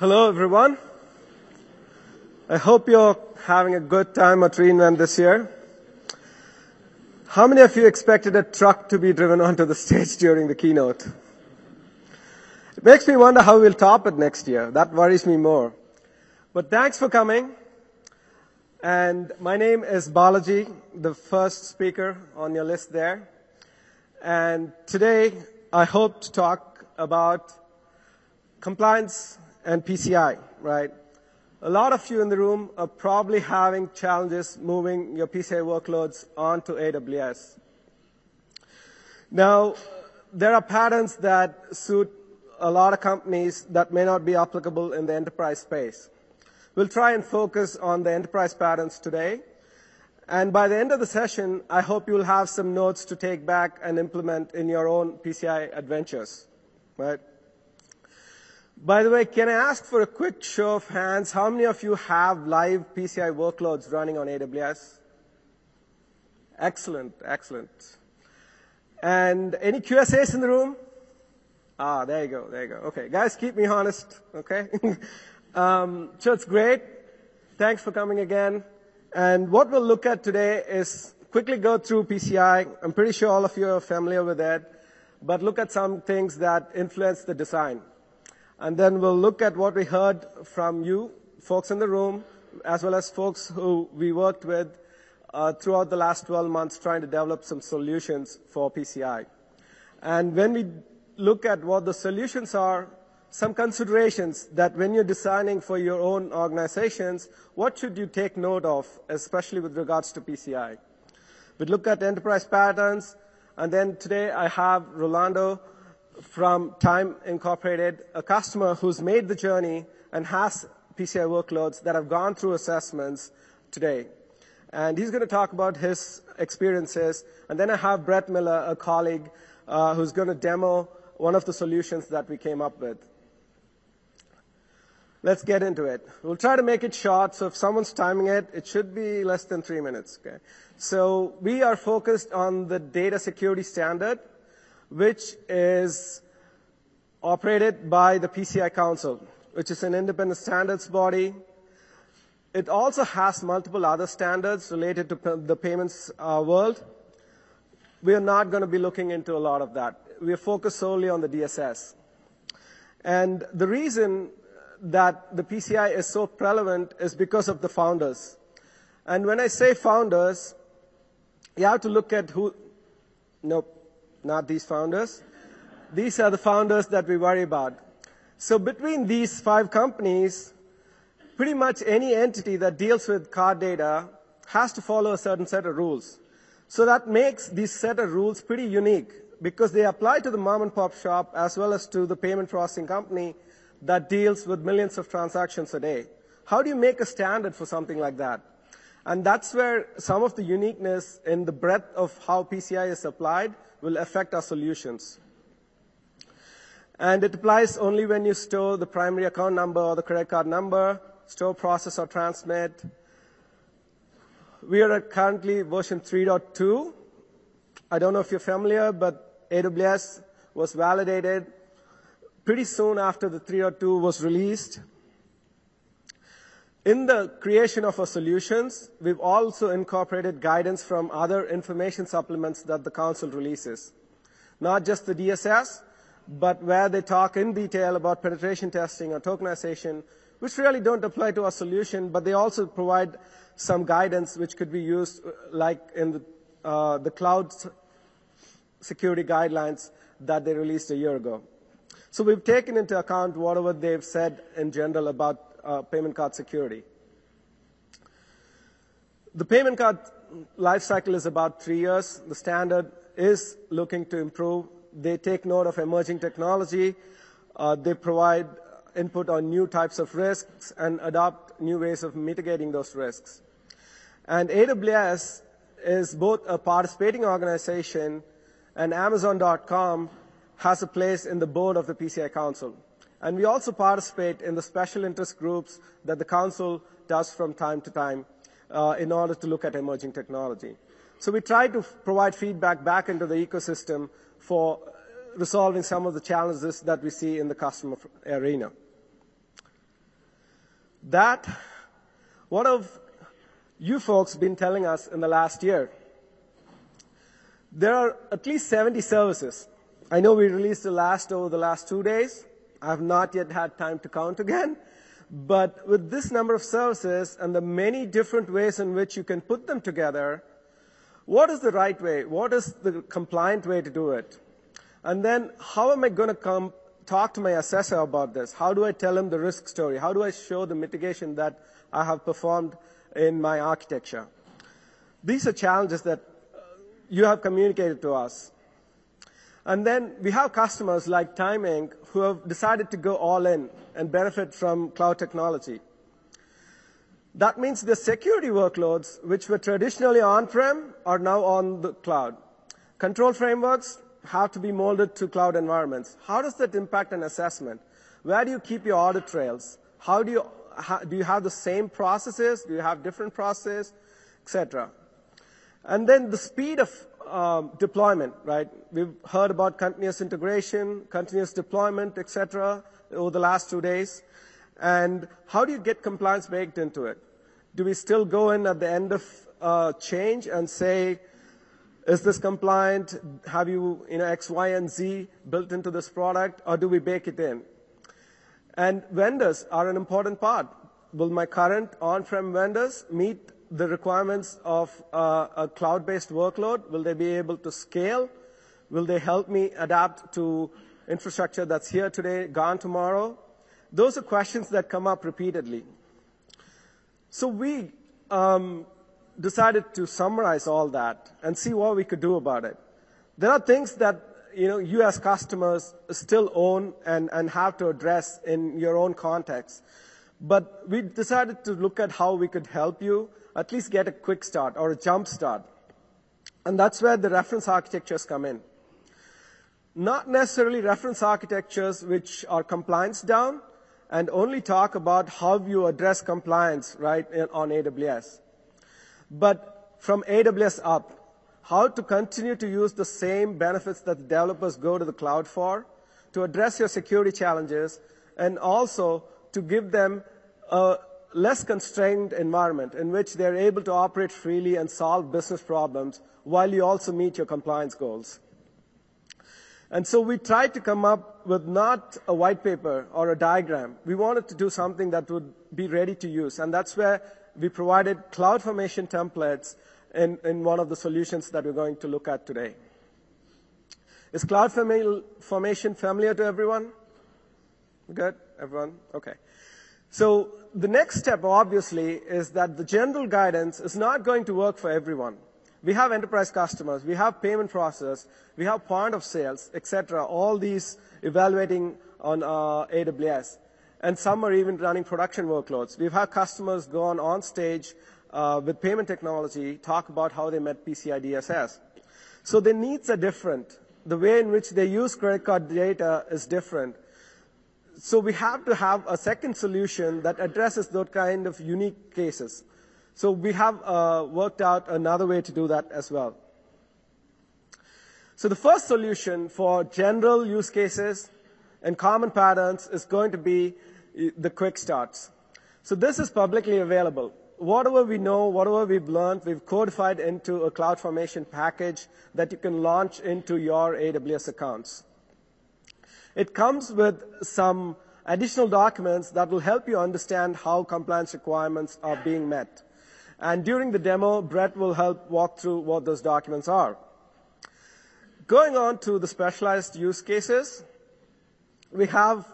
Hello, everyone. I hope you're having a good time at re:Invent this year. How many of you expected a truck to be driven onto the stage during the keynote? It makes me wonder how we'll top it next year. That worries me more. But thanks for coming. And my name is Balaji, the first speaker on your list there. And today I hope to talk about compliance and PCI, right? A lot of you in the room are probably having challenges moving your PCI workloads onto AWS. Now, there are patterns that suit a lot of companies that may not be applicable in the enterprise space. We'll try and focus on the enterprise patterns today. And by the end of the session, I hope you'll have some notes to take back and implement in your own PCI adventures, right? By the way, can I ask for a quick show of hands? How many of you have live PCI workloads running on AWS? Excellent, excellent. And any QSAs in the room? Ah, there you go, there you go. Okay, guys, keep me honest, okay? um, so it's great. Thanks for coming again. And what we'll look at today is quickly go through PCI. I'm pretty sure all of you are familiar with it, but look at some things that influence the design. And then we'll look at what we heard from you, folks in the room, as well as folks who we worked with uh, throughout the last 12 months trying to develop some solutions for PCI. And when we look at what the solutions are, some considerations that when you're designing for your own organizations, what should you take note of, especially with regards to PCI? We look at enterprise patterns, and then today I have Rolando from Time Incorporated, a customer who's made the journey and has PCI workloads that have gone through assessments today. And he's going to talk about his experiences. And then I have Brett Miller, a colleague, uh, who's going to demo one of the solutions that we came up with. Let's get into it. We'll try to make it short, so if someone's timing it, it should be less than three minutes, okay? So we are focused on the data security standard, which is operated by the PCI Council, which is an independent standards body. It also has multiple other standards related to the payments uh, world. We are not going to be looking into a lot of that. We are focused solely on the DSS. And the reason that the PCI is so prevalent is because of the founders. And when I say founders, you have to look at who, nope, not these founders. These are the founders that we worry about. So between these five companies, pretty much any entity that deals with card data has to follow a certain set of rules. So that makes these set of rules pretty unique because they apply to the mom and pop shop as well as to the payment processing company that deals with millions of transactions a day. How do you make a standard for something like that? And that's where some of the uniqueness in the breadth of how PCI is applied will affect our solutions. And it applies only when you store the primary account number or the credit card number, store, process, or transmit. We are at currently version 3.2. I don't know if you're familiar, but AWS was validated pretty soon after the 3.2 was released. In the creation of our solutions, we've also incorporated guidance from other information supplements that the council releases. Not just the DSS, but where they talk in detail about penetration testing or tokenization, which really don't apply to our solution, but they also provide some guidance which could be used, uh, like in the, uh, the cloud security guidelines that they released a year ago. So we've taken into account whatever they've said in general about uh, payment card security. The payment card life cycle is about three years. The standard is looking to improve. They take note of emerging technology. Uh, they provide input on new types of risks and adopt new ways of mitigating those risks. And AWS is both a participating organization and Amazon.com has a place in the board of the PCI Council. And we also participate in the special interest groups that the Council does from time to time uh, in order to look at emerging technology. So we try to provide feedback back into the ecosystem for resolving some of the challenges that we see in the customer arena. that what have you folks been telling us in the last year? There are at least 70 services. I know we released the last over the last two days. I have not yet had time to count again. But with this number of services and the many different ways in which you can put them together, what is the right way? What is the compliant way to do it? And then how am I going to come talk to my assessor about this? How do I tell him the risk story? How do I show the mitigation that I have performed in my architecture? These are challenges that uh, you have communicated to us. And then we have customers like Time Inc. who have decided to go all in and benefit from cloud technology. That means the security workloads, which were traditionally on-prem, are now on the cloud. Control frameworks have to be molded to cloud environments. How does that impact an assessment? Where do you keep your audit trails? How do you, how, do you have the same processes? Do you have different processes? Etc. And then the speed of um, deployment, right? We've heard about continuous integration, continuous deployment, etc. over the last two days. And how do you get compliance baked into it? Do we still go in at the end of uh, change and say, is this compliant? Have you, you know, X, Y, and Z built into this product, or do we bake it in? And vendors are an important part. Will my current on-prem vendors meet the requirements of a cloud-based workload? Will they be able to scale? Will they help me adapt to infrastructure that's here today, gone tomorrow? Those are questions that come up repeatedly. So we um, decided to summarize all that and see what we could do about it. There are things that you know you as customers still own and have to address in your own context. But we decided to look at how we could help you at least get a quick start or a jump start. And that's where the reference architectures come in. Not necessarily reference architectures which are compliance down and only talk about how you address compliance, right, on AWS. But from AWS up, how to continue to use the same benefits that the developers go to the cloud for, to address your security challenges, and also to give them a less constrained environment in which they're able to operate freely and solve business problems while you also meet your compliance goals. And so we tried to come up with not a white paper or a diagram. We wanted to do something that would be ready to use. And that's where we provided CloudFormation templates in, in one of the solutions that we're going to look at today. Is CloudFormation familiar to everyone? Good? Everyone? Okay. So the next step, obviously, is that the general guidance is not going to work for everyone. We have enterprise customers, we have payment process, we have point of sales, etc. All these evaluating on uh, AWS, and some are even running production workloads. We've had customers go on on stage uh, with payment technology, talk about how they met PCI DSS. So their needs are different. The way in which they use credit card data is different. So we have to have a second solution that addresses those kind of unique cases. So we have uh, worked out another way to do that as well. So the first solution for general use cases and common patterns is going to be uh, the quick starts. So this is publicly available. Whatever we know, whatever we've learned, we've codified into a CloudFormation package that you can launch into your AWS accounts. It comes with some additional documents that will help you understand how compliance requirements are being met. And during the demo, Brett will help walk through what those documents are. Going on to the specialized use cases, we have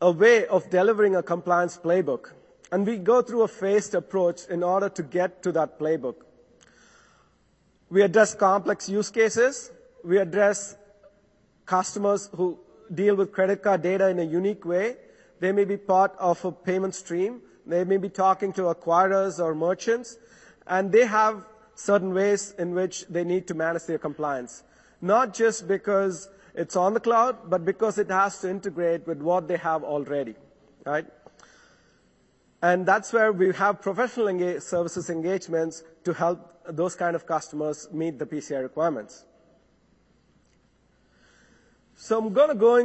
a way of delivering a compliance playbook. And we go through a phased approach in order to get to that playbook. We address complex use cases. We address customers who deal with credit card data in a unique way. They may be part of a payment stream. They may be talking to acquirers or merchants, and they have certain ways in which they need to manage their compliance. Not just because it's on the cloud, but because it has to integrate with what they have already, right? And that's where we have professional services engagements to help those kind of customers meet the PCI requirements. So I'm going to go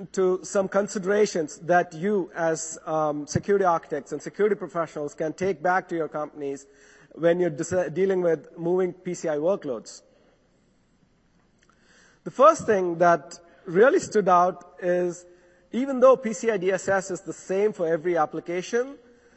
into some considerations that you as um, security architects and security professionals can take back to your companies when you're dealing with moving PCI workloads. The first thing that really stood out is even though PCI DSS is the same for every application,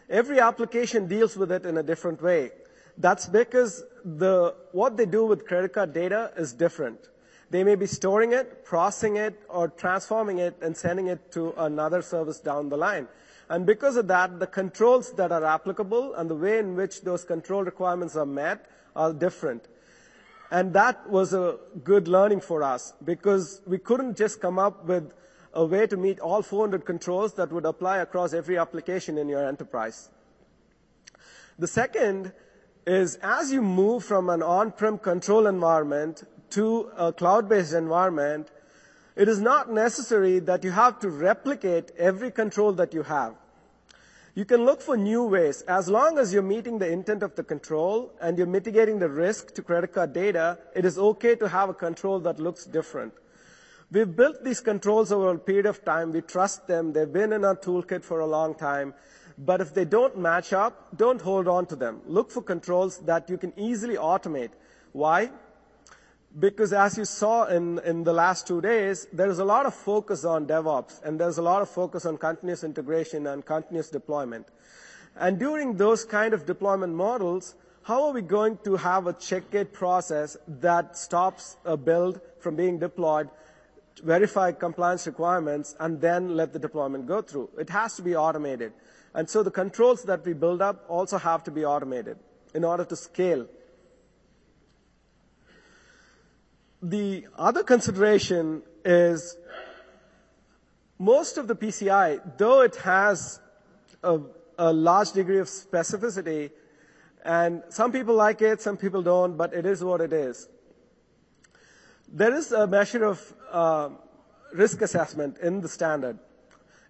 every application deals with it in a different way. That's because the, what they do with credit card data is different. They may be storing it, processing it, or transforming it and sending it to another service down the line. And because of that, the controls that are applicable and the way in which those control requirements are met are different. And that was a good learning for us because we couldn't just come up with a way to meet all 400 controls that would apply across every application in your enterprise. The second is as you move from an on-prem control environment to a cloud-based environment, it is not necessary that you have to replicate every control that you have. You can look for new ways. As long as you're meeting the intent of the control and you're mitigating the risk to credit card data, it is okay to have a control that looks different. We've built these controls over a period of time. We trust them. They've been in our toolkit for a long time. But if they don't match up, don't hold on to them. Look for controls that you can easily automate. Why? Because as you saw in, in the last two days, there is a lot of focus on DevOps and there's a lot of focus on continuous integration and continuous deployment. And during those kind of deployment models, how are we going to have a check gate process that stops a build from being deployed, verify compliance requirements, and then let the deployment go through? It has to be automated. And so the controls that we build up also have to be automated in order to scale The other consideration is most of the PCI, though it has a, a large degree of specificity, and some people like it, some people don't, but it is what it is. There is a measure of uh, risk assessment in the standard.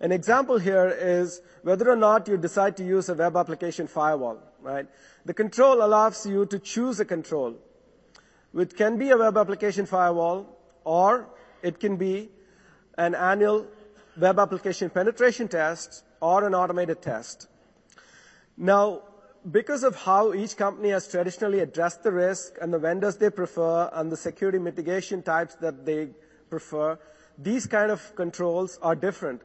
An example here is whether or not you decide to use a web application firewall, right? The control allows you to choose a control which can be a web application firewall or it can be an annual web application penetration test or an automated test. Now, because of how each company has traditionally addressed the risk and the vendors they prefer and the security mitigation types that they prefer, these kind of controls are different.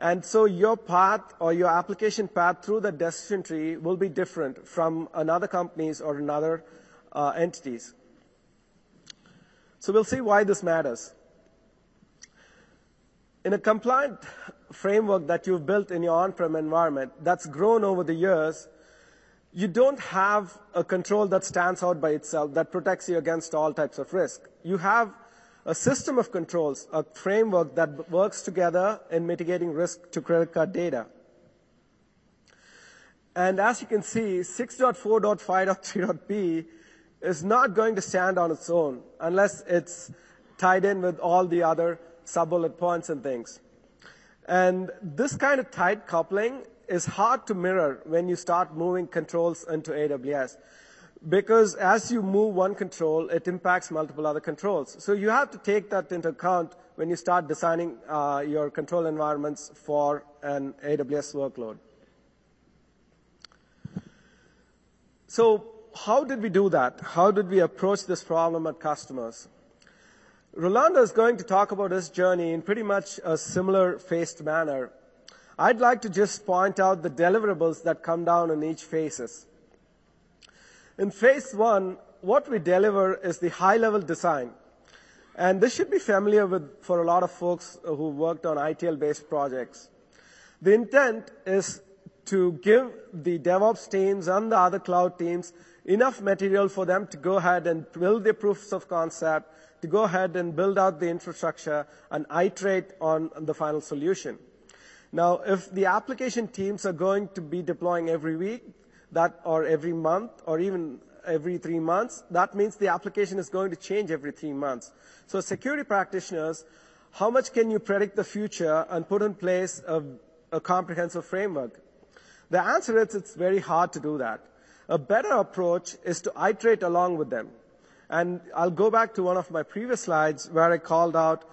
And so your path or your application path through the decision tree will be different from another company's or another uh. So we'll see why this matters. In a compliant framework that you've built in your on-prem environment that's grown over the years, you don't have a control that stands out by itself that protects you against all types of risk. You have a system of controls, a framework that works together in mitigating risk to credit card data. And as you can see, 6.4.5.3.b is not going to stand on its own unless it's tied in with all the other sub-bullet points and things. And this kind of tight coupling is hard to mirror when you start moving controls into AWS. Because as you move one control, it impacts multiple other controls. So you have to take that into account when you start designing uh, your control environments for an AWS workload. So how did we do that? How did we approach this problem at customers? Rolando is going to talk about his journey in pretty much a similar phased manner. I'd like to just point out the deliverables that come down in each phases. In phase one, what we deliver is the high level design. And this should be familiar with for a lot of folks who worked on ITIL based projects. The intent is to give the DevOps teams and the other cloud teams enough material for them to go ahead and build their proofs of concept, to go ahead and build out the infrastructure and iterate on the final solution. Now, if the application teams are going to be deploying every week, that or every month, or even every three months, that means the application is going to change every three months. So security practitioners, how much can you predict the future and put in place a, a comprehensive framework? The answer is it's very hard to do that. A better approach is to iterate along with them. And I'll go back to one of my previous slides where I called out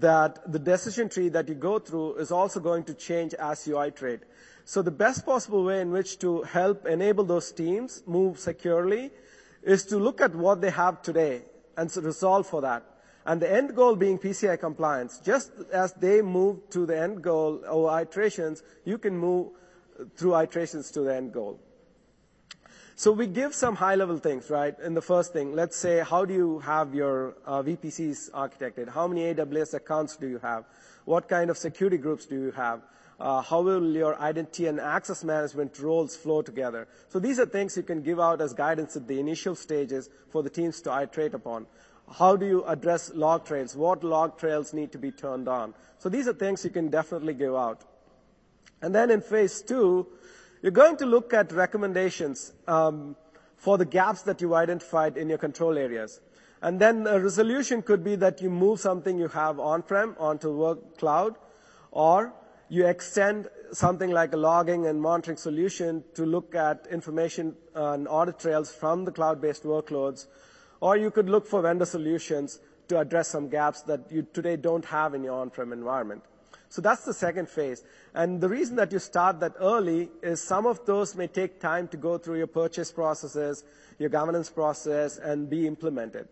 that the decision tree that you go through is also going to change as you iterate. So the best possible way in which to help enable those teams move securely is to look at what they have today and resolve for that. And the end goal being PCI compliance. Just as they move to the end goal or iterations, you can move through iterations to the end goal. So we give some high level things, right? In the first thing, let's say, how do you have your uh, VPCs architected? How many AWS accounts do you have? What kind of security groups do you have? Uh, how will your identity and access management roles flow together? So these are things you can give out as guidance at the initial stages for the teams to iterate upon. How do you address log trails? What log trails need to be turned on? So these are things you can definitely give out. And then in phase two, you're going to look at recommendations um, for the gaps that you identified in your control areas. And then a resolution could be that you move something you have on-prem onto work cloud, or you extend something like a logging and monitoring solution to look at information and audit trails from the cloud-based workloads, or you could look for vendor solutions to address some gaps that you today don't have in your on-prem environment. So that's the second phase. And the reason that you start that early is some of those may take time to go through your purchase processes, your governance process, and be implemented.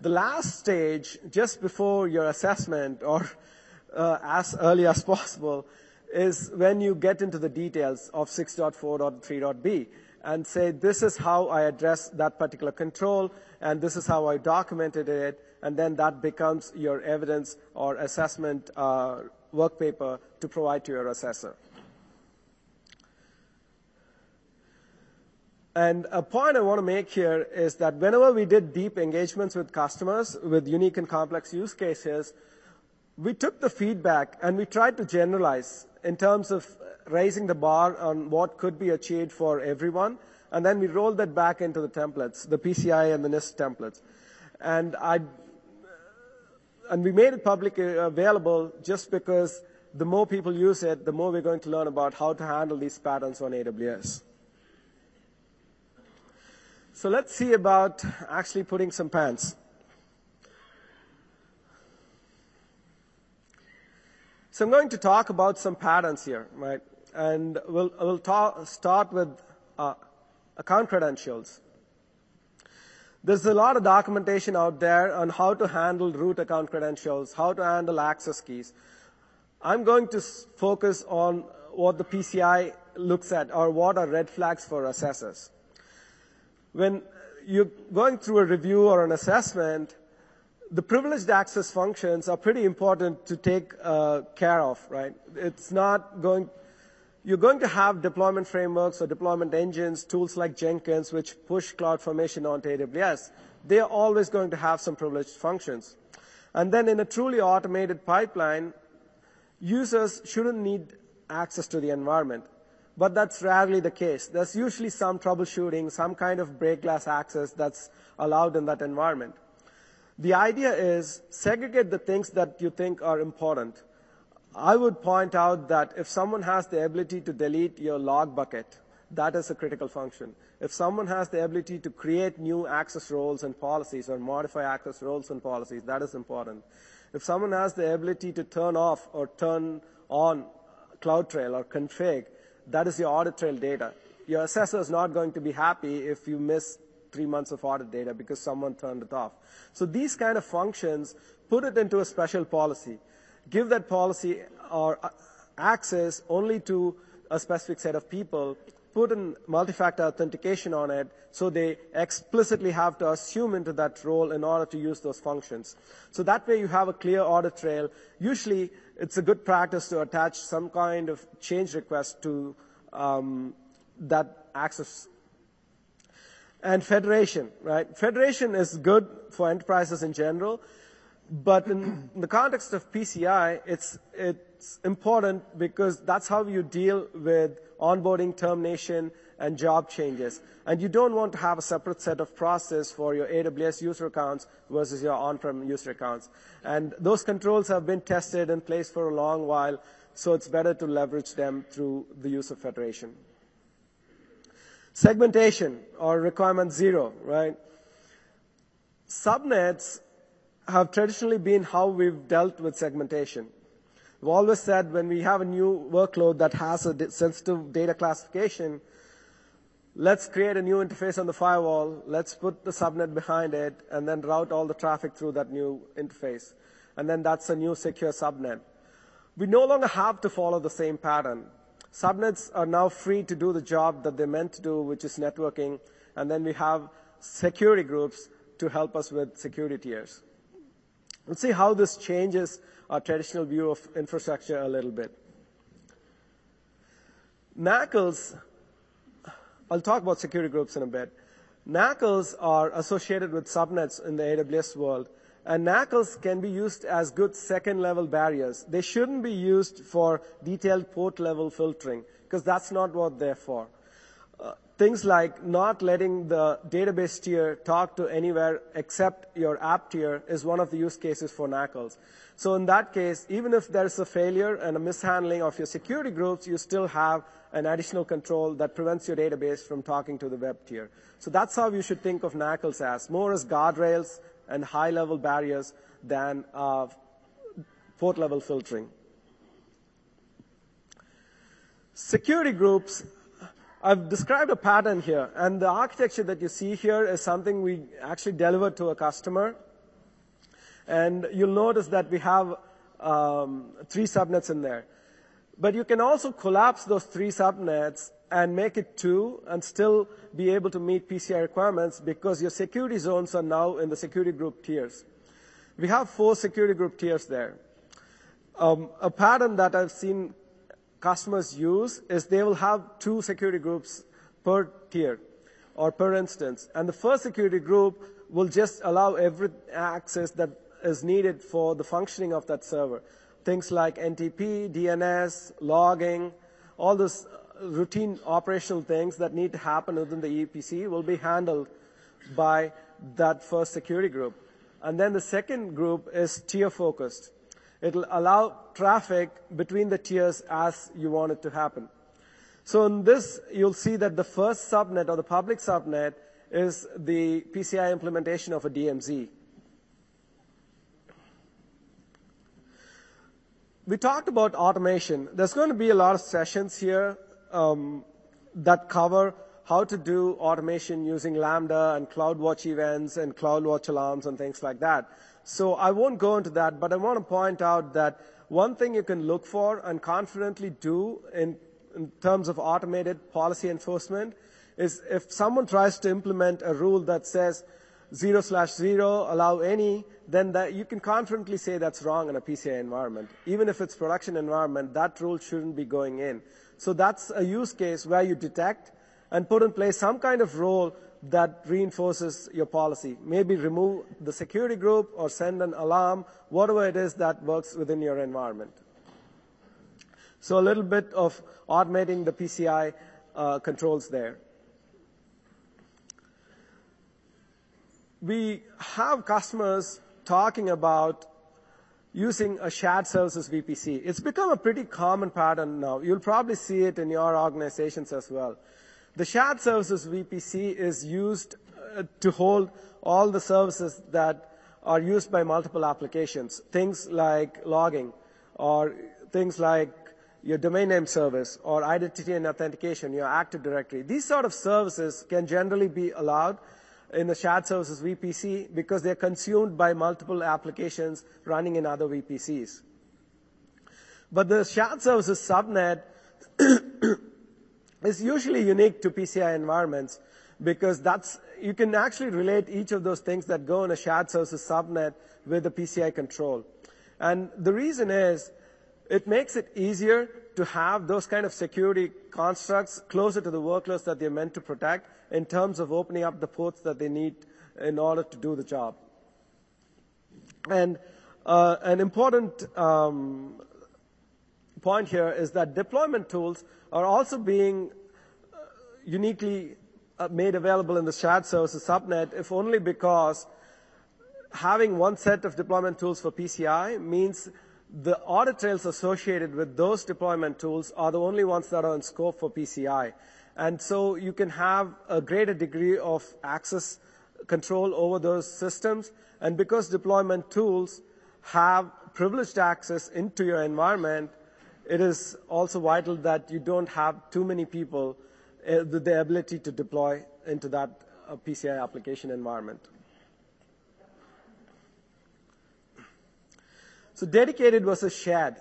The last stage, just before your assessment or uh, as early as possible is when you get into the details of 6.4.3.b and say, this is how I address that particular control, and this is how I documented it, and then that becomes your evidence or assessment uh, work paper to provide to your assessor. And a point I want to make here is that whenever we did deep engagements with customers with unique and complex use cases, we took the feedback and we tried to generalize in terms of raising the bar on what could be achieved for everyone, and then we rolled that back into the templates, the PCI and the NIST templates. And I, and we made it public uh, available just because the more people use it, the more we're going to learn about how to handle these patterns on AWS. So let's see about actually putting some pants. So I'm going to talk about some patterns here, right? And we'll, start with uh, account credentials. There's a lot of documentation out there on how to handle root account credentials, how to handle access keys. I'm going to focus on what the PCI looks at or what are red flags for assessors. When you're going through a review or an assessment, the privileged access functions are pretty important to take uh, care of, right? It's not going, you're going to have deployment frameworks or deployment engines, tools like Jenkins, which push CloudFormation onto AWS. They're always going to have some privileged functions. And then in a truly automated pipeline, users shouldn't need access to the environment. But that's rarely the case. There's usually some troubleshooting, some kind of break glass access that's allowed in that environment. The idea is segregate the things that you think are important. I would point out that if someone has the ability to delete your log bucket, that is a critical function. If someone has the ability to create new access roles and policies or modify access roles and policies, that is important. If someone has the ability to turn off or turn on CloudTrail or config, that is your audit trail data. Your assessor is not going to be happy if you miss three months of audit data because someone turned it off. So these kind of functions, put it into a special policy. Give that policy or access only to a specific set of people, put in multi-factor authentication on it, so they explicitly have to assume into that role in order to use those functions. So that way you have a clear audit trail. Usually it's a good practice to attach some kind of change request to um, that access and federation, right? Federation is good for enterprises in general, but in, the context of PCI, it's, it's important because that's how you deal with onboarding, termination, and job changes. And you don't want to have a separate set of process for your AWS user accounts versus your on-prem user accounts. And those controls have been tested in place for a long while, so it's better to leverage them through the use of federation. Segmentation or requirement zero, right? Subnets have traditionally been how we've dealt with segmentation. We've always said when we have a new workload that has a sensitive data classification, let's create a new interface on the firewall, let's put the subnet behind it, and then route all the traffic through that new interface. And then that's a new secure subnet. We no longer have to follow the same pattern. Subnets are now free to do the job that they're meant to do, which is networking, and then we have security groups to help us with security tiers. Let's see how this changes our traditional view of infrastructure a little bit. NACLs, I'll talk about security groups in a bit. NACLs are associated with subnets in the AWS world, and NACLs can be used as good second-level barriers. They shouldn't be used for detailed port-level filtering, because that's not what they're for. Things like not letting the database tier talk to anywhere except your app tier is one of the use cases for NACLs. So in that case, even if there's a failure and a mishandling of your security groups, you still have an additional control that prevents your database from talking to the web tier. So that's how you should think of NACLs as, more as guardrails and high-level barriers than uh, port-level filtering. Security groups, I've described a pattern here, and the architecture that you see here is something we actually delivered to a customer. And you'll notice that we have um, three subnets in there. But you can also collapse those three subnets and make it two and still be able to meet PCI requirements because your security zones are now in the security group tiers. We have four security group tiers there. Um, a pattern that I've seen customers use is they will have two security groups per tier or per instance. And the first security group will just allow every access that is needed for the functioning of that server. Things like NTP, DNS, logging, all those uh, routine operational things that need to happen within the VPC will be handled by that first security group. And then the second group is tier focused. It'll allow traffic between the tiers as you want it to happen. So in this, you'll see that the first subnet or the public subnet is the PCI implementation of a DMZ. We talked about automation. There's going to be a lot of sessions here um, that cover how to do automation using Lambda and CloudWatch events and CloudWatch alarms and things like that. So I won't go into that, but I want to point out that one thing you can look for and confidently do in, in terms of automated policy enforcement is if someone tries to implement a rule that says zero slash zero, allow any, then that you can confidently say that's wrong in a PCI environment. Even if it's production environment, that rule shouldn't be going in. So that's a use case where you detect and put in place some kind of role that reinforces your policy. Maybe remove the security group or send an alarm, whatever it is that works within your environment. So a little bit of automating the PCI uh, controls there. We have customers talking about using a shared services VPC. It's become a pretty common pattern now. You'll probably see it in your organizations as well. The shared services VPC is used uh, to hold all the services that are used by multiple applications. Things like logging or things like your domain name service or identity and authentication, your Active Directory. These sort of services can generally be allowed in the shared services VPC because they're consumed by multiple applications running in other VPCs. But the shared services subnet is usually unique to PCI environments because that's, you can actually relate each of those things that go in a shared services subnet with the PCI control. And the reason is it makes it easier to have those kind of security constructs closer to the workloads that they're meant to protect in terms of opening up the ports that they need in order to do the job. And uh, an important um, point here is that deployment tools are also being uh, uniquely uh, made available in the shared services subnet, if only because having one set of deployment tools for PCI means the audit trails associated with those deployment tools are the only ones that are in scope for PCI. And so you can have a greater degree of access control over those systems. And because deployment tools have privileged access into your environment, it is also vital that you don't have too many people with the ability to deploy into that uh, PCI application environment. So dedicated versus shared.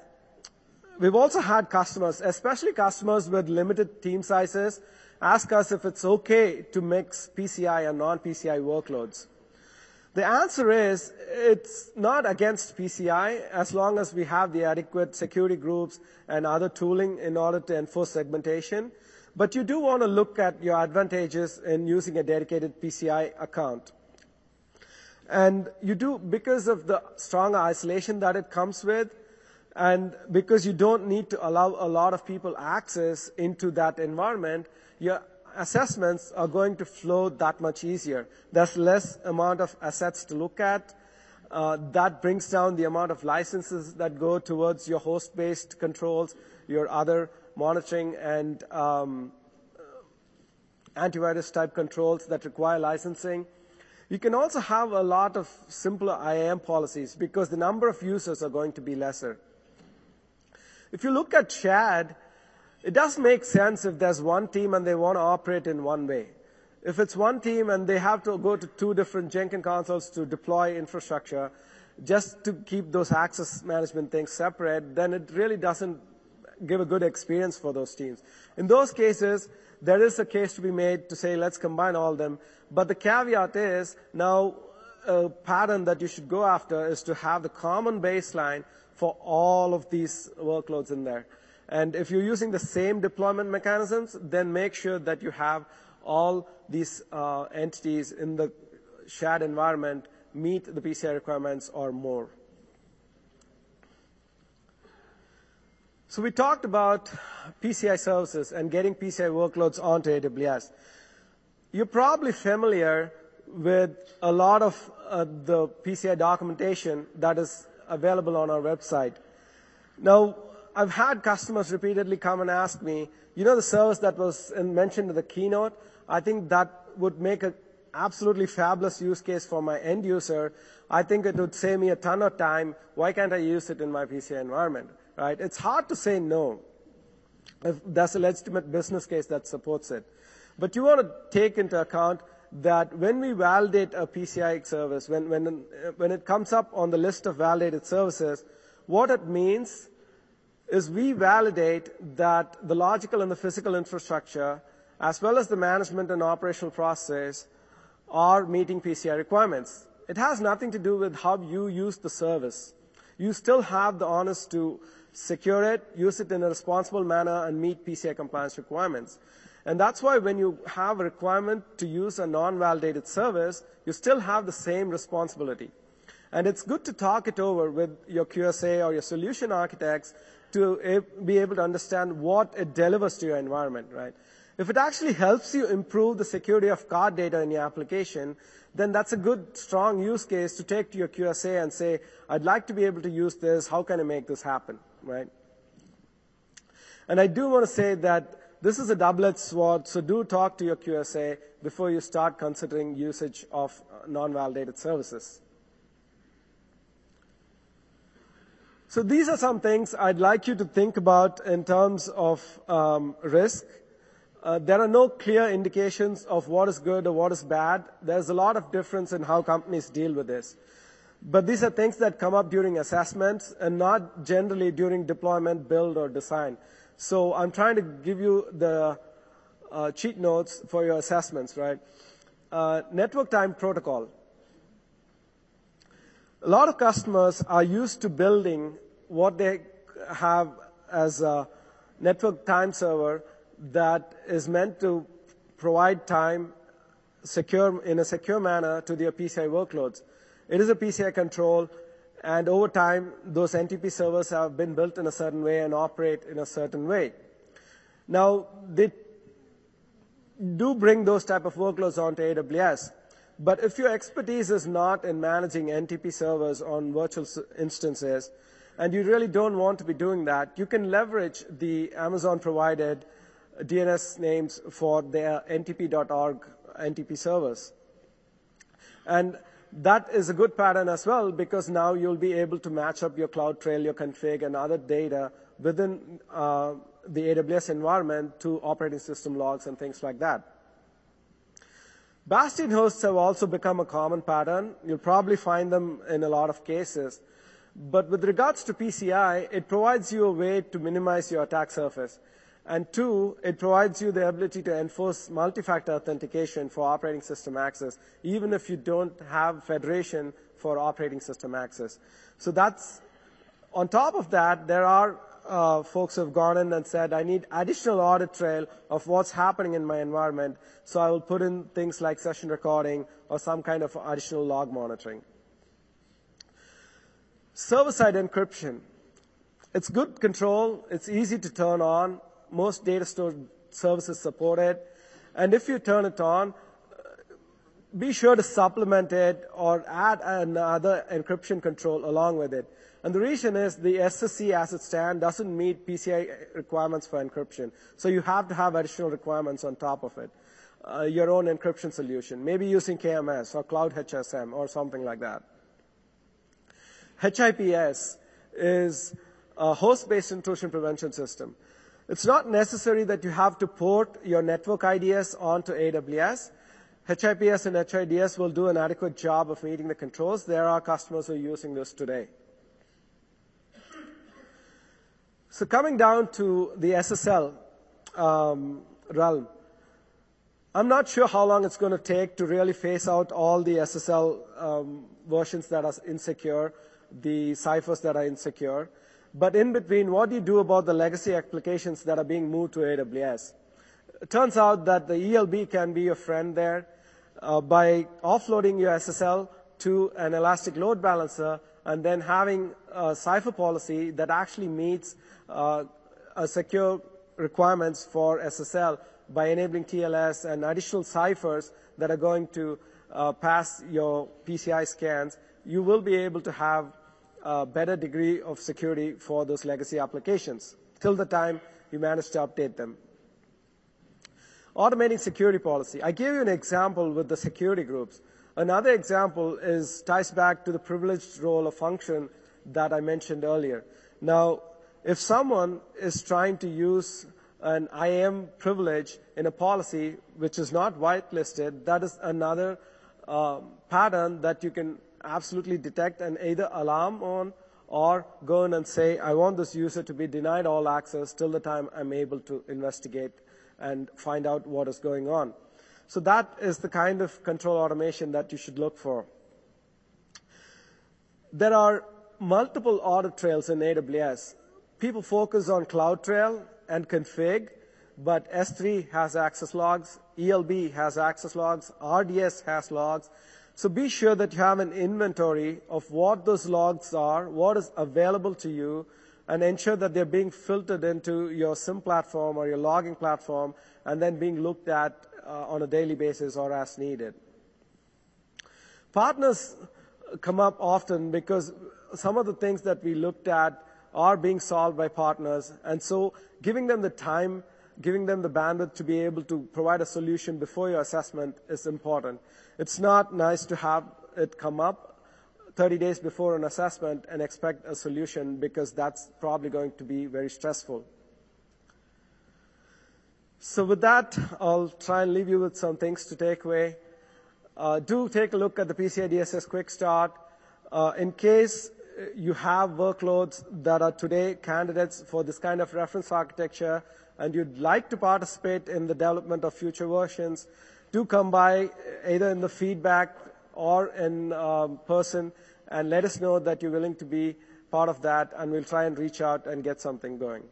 We've also had customers, especially customers with limited team sizes, ask us if it's okay to mix PCI and non-PCI workloads. The answer is it's not against PCI as long as we have the adequate security groups and other tooling in order to enforce segmentation. But you do want to look at your advantages in using a dedicated PCI account. And you do, because of the strong isolation that it comes with, and because you don't need to allow a lot of people access into that environment, assessments are going to flow that much easier. There's less amount of assets to look at. Uh, that brings down the amount of licenses that go towards your host-based controls, your other monitoring and um, antivirus type controls that require licensing. You can also have a lot of simpler IAM policies because the number of users are going to be lesser. If you look at shared, it does make sense if there's one team and they want to operate in one way. If it's one team and they have to go to two different Jenkins consoles to deploy infrastructure, just to keep those access management things separate, then it really doesn't give a good experience for those teams. In those cases, there is a case to be made to say, let's combine all of them. But the caveat is now a pattern that you should go after is to have the common baseline for all of these workloads in there. And if you're using the same deployment mechanisms, then make sure that you have all these uh, entities in the shared environment meet the PCI requirements or more. So we talked about PCI services and getting PCI workloads onto AWS. You're probably familiar with a lot of uh, the PCI documentation that is available on our website. Now, I've had customers repeatedly come and ask me, you know the service that was mentioned in the keynote? I think that would make an absolutely fabulous use case for my end user. I think it would save me a ton of time. Why can't I use it in my PCI environment? Right? It's hard to say no if there's a legitimate business case that supports it. But you want to take into account that when we validate a PCI service, when, when, when it comes up on the list of validated services, what it means is we validate that the logical and the physical infrastructure, as well as the management and operational process, are meeting PCI requirements. It has nothing to do with how you use the service. You still have the onus to secure it, use it in a responsible manner, and meet PCI compliance requirements. And that's why when you have a requirement to use a non-validated service, you still have the same responsibility. And it's good to talk it over with your QSA or your solution architects to be able to understand what it delivers to your environment, right? If it actually helps you improve the security of card data in your application, then that's a good, strong use case to take to your QSA and say, I'd like to be able to use this. How can I make this happen, right? And I do want to say that this is a double-edged sword, so do talk to your QSA before you start considering usage of non-validated services. So these are some things I'd like you to think about in terms of um, risk. Uh, there are no clear indications of what is good or what is bad. There's a lot of difference in how companies deal with this. But these are things that come up during assessments and not generally during deployment, build, or design. So I'm trying to give you the uh, cheat notes for your assessments, right? Uh, network time protocol. A lot of customers are used to building what they have as a network time server that is meant to provide time secure, in a secure manner to their PCI workloads. It is a PCI control, and over time, those NTP servers have been built in a certain way and operate in a certain way. Now, they do bring those type of workloads onto AWS, but if your expertise is not in managing NTP servers on virtual instances, and you really don't want to be doing that, you can leverage the Amazon provided DNS names for their ntp.org NTP servers. And that is a good pattern as well because now you'll be able to match up your CloudTrail, your config, and other data within uh, the AWS environment to operating system logs and things like that. Bastion hosts have also become a common pattern. You'll probably find them in a lot of cases. But with regards to PCI, it provides you a way to minimize your attack surface. And two, it provides you the ability to enforce multi-factor authentication for operating system access, even if you don't have federation for operating system access. So that's, on top of that, there are uh, folks have gone in and said, I need additional audit trail of what's happening in my environment, so I will put in things like session recording or some kind of additional log monitoring. Server-side encryption. It's good control. It's easy to turn on. Most data store services support it. And if you turn it on, be sure to supplement it or add another encryption control along with it. And the reason is the SSE as it stands doesn't meet PCI requirements for encryption. So you have to have additional requirements on top of it. Uh, your own encryption solution, maybe using KMS or Cloud HSM or something like that. HIPS is a host-based intrusion prevention system. It's not necessary that you have to port your network IDS onto AWS. HIPS and HIDS will do an adequate job of meeting the controls. There are customers who are using this today. So coming down to the SSL um, realm, I'm not sure how long it's going to take to really phase out all the SSL um, versions that are insecure, the ciphers that are insecure. But in between, what do you do about the legacy applications that are being moved to AWS? It turns out that the ELB can be your friend there. Uh, by offloading your SSL to an elastic load balancer and then having a cipher policy that actually meets uh, secure requirements for SSL by enabling TLS and additional ciphers that are going to uh, pass your PCI scans, you will be able to have a better degree of security for those legacy applications till the time you manage to update them. Automating security policy. I gave you an example with the security groups. Another example is ties back to the privileged role of function that I mentioned earlier. Now, if someone is trying to use an IAM privilege in a policy which is not whitelisted, that is another uh, pattern that you can absolutely detect and either alarm on or go in and say, I want this user to be denied all access till the time I'm able to investigate and find out what is going on. So that is the kind of control automation that you should look for. There are multiple audit trails in AWS people focus on CloudTrail and config, but S3 has access logs, ELB has access logs, RDS has logs. So be sure that you have an inventory of what those logs are, what is available to you, and ensure that they're being filtered into your SIEM platform or your logging platform and then being looked at uh, on a daily basis or as needed. Partners come up often because some of the things that we looked at are being solved by partners. And so giving them the time, giving them the bandwidth to be able to provide a solution before your assessment is important. It's not nice to have it come up 30 days before an assessment and expect a solution because that's probably going to be very stressful. So with that, I'll try and leave you with some things to take away. Uh, do take a look at the PCI DSS Quick Start. Uh, in case you have workloads that are today candidates for this kind of reference architecture and you'd like to participate in the development of future versions, do come by either in the feedback or in um, person and let us know that you're willing to be part of that and we'll try and reach out and get something going.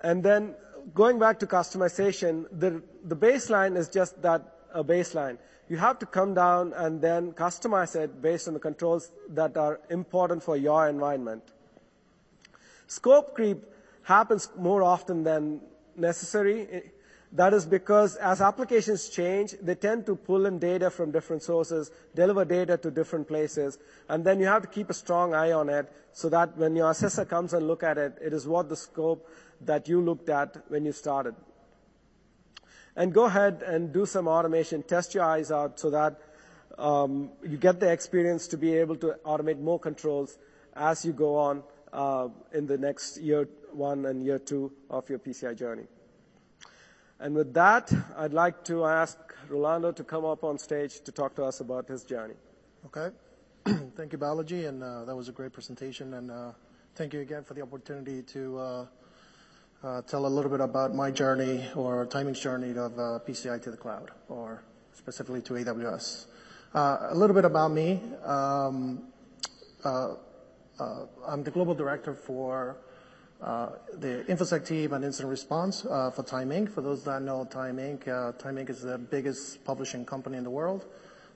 And then going back to customization, the, the baseline is just that, a baseline you have to come down and then customize it based on the controls that are important for your environment. Scope creep happens more often than necessary. That is because as applications change, they tend to pull in data from different sources, deliver data to different places, and then you have to keep a strong eye on it so that when your assessor comes and look at it, it is what the scope that you looked at when you started and go ahead and do some automation, test your eyes out so that um, you get the experience to be able to automate more controls as you go on uh, in the next year one and year two of your PCI journey. And with that, I'd like to ask Rolando to come up on stage to talk to us about his journey. Okay. thank you, Balaji, and uh, that was a great presentation. And uh, thank you again for the opportunity to uh, uh tell a little bit about my journey or Time Inc.'s journey of uh, PCI to the cloud, or specifically to AWS. Uh, a little bit about me. Um, I'm the global director for Uh, the InfoSec team and incident response uh, for Time Inc. For those that know Time Inc., uh, Time Inc. is the biggest publishing company in the world.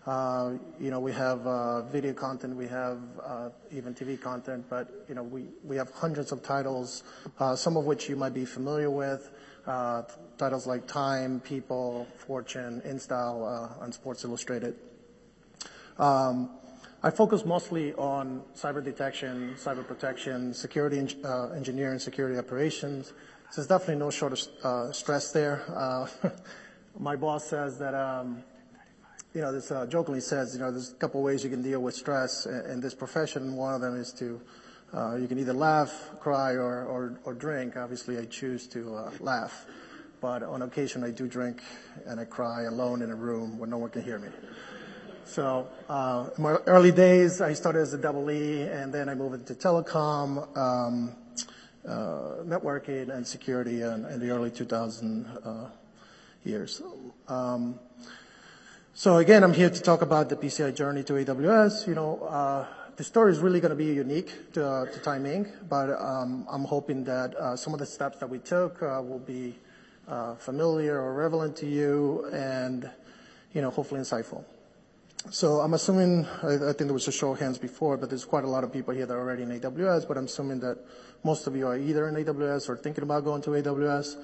Uh, you know, we have uh, video content, we have uh, even TV content, but, you know, we have hundreds of titles, some of which you might be familiar with. Titles like Time, People, Fortune, InStyle, and Sports Illustrated. Um, I focus mostly on cyber detection, cyber protection, security engineering, security operations. There's definitely no shortage of stress there. My boss says that um, you know, this uh, jokingly says, you know, there's a couple ways you can deal with stress in this profession. One of them is to, uh, you can either laugh, cry, or, drink. Obviously, I choose to uh, laugh, but on occasion I do drink and I cry alone in a room where no one can hear me. So, uh, in my early days, I started as a double E, and then I moved into telecom, um, uh, networking, and security in, in the early 2000 uh, years. Um, so again, I'm here to talk about the PCI journey to AWS. You know, uh, the story is really going to be unique to, Time Inc., but um, I'm hoping that some of the steps that we took will be uh, familiar or relevant to you, and you know, hopefully insightful. So I'm assuming, I, think there was a show of hands before, but there's quite a lot of people here that are already in AWS, but I'm assuming that most of you are either in AWS or thinking about going to AWS.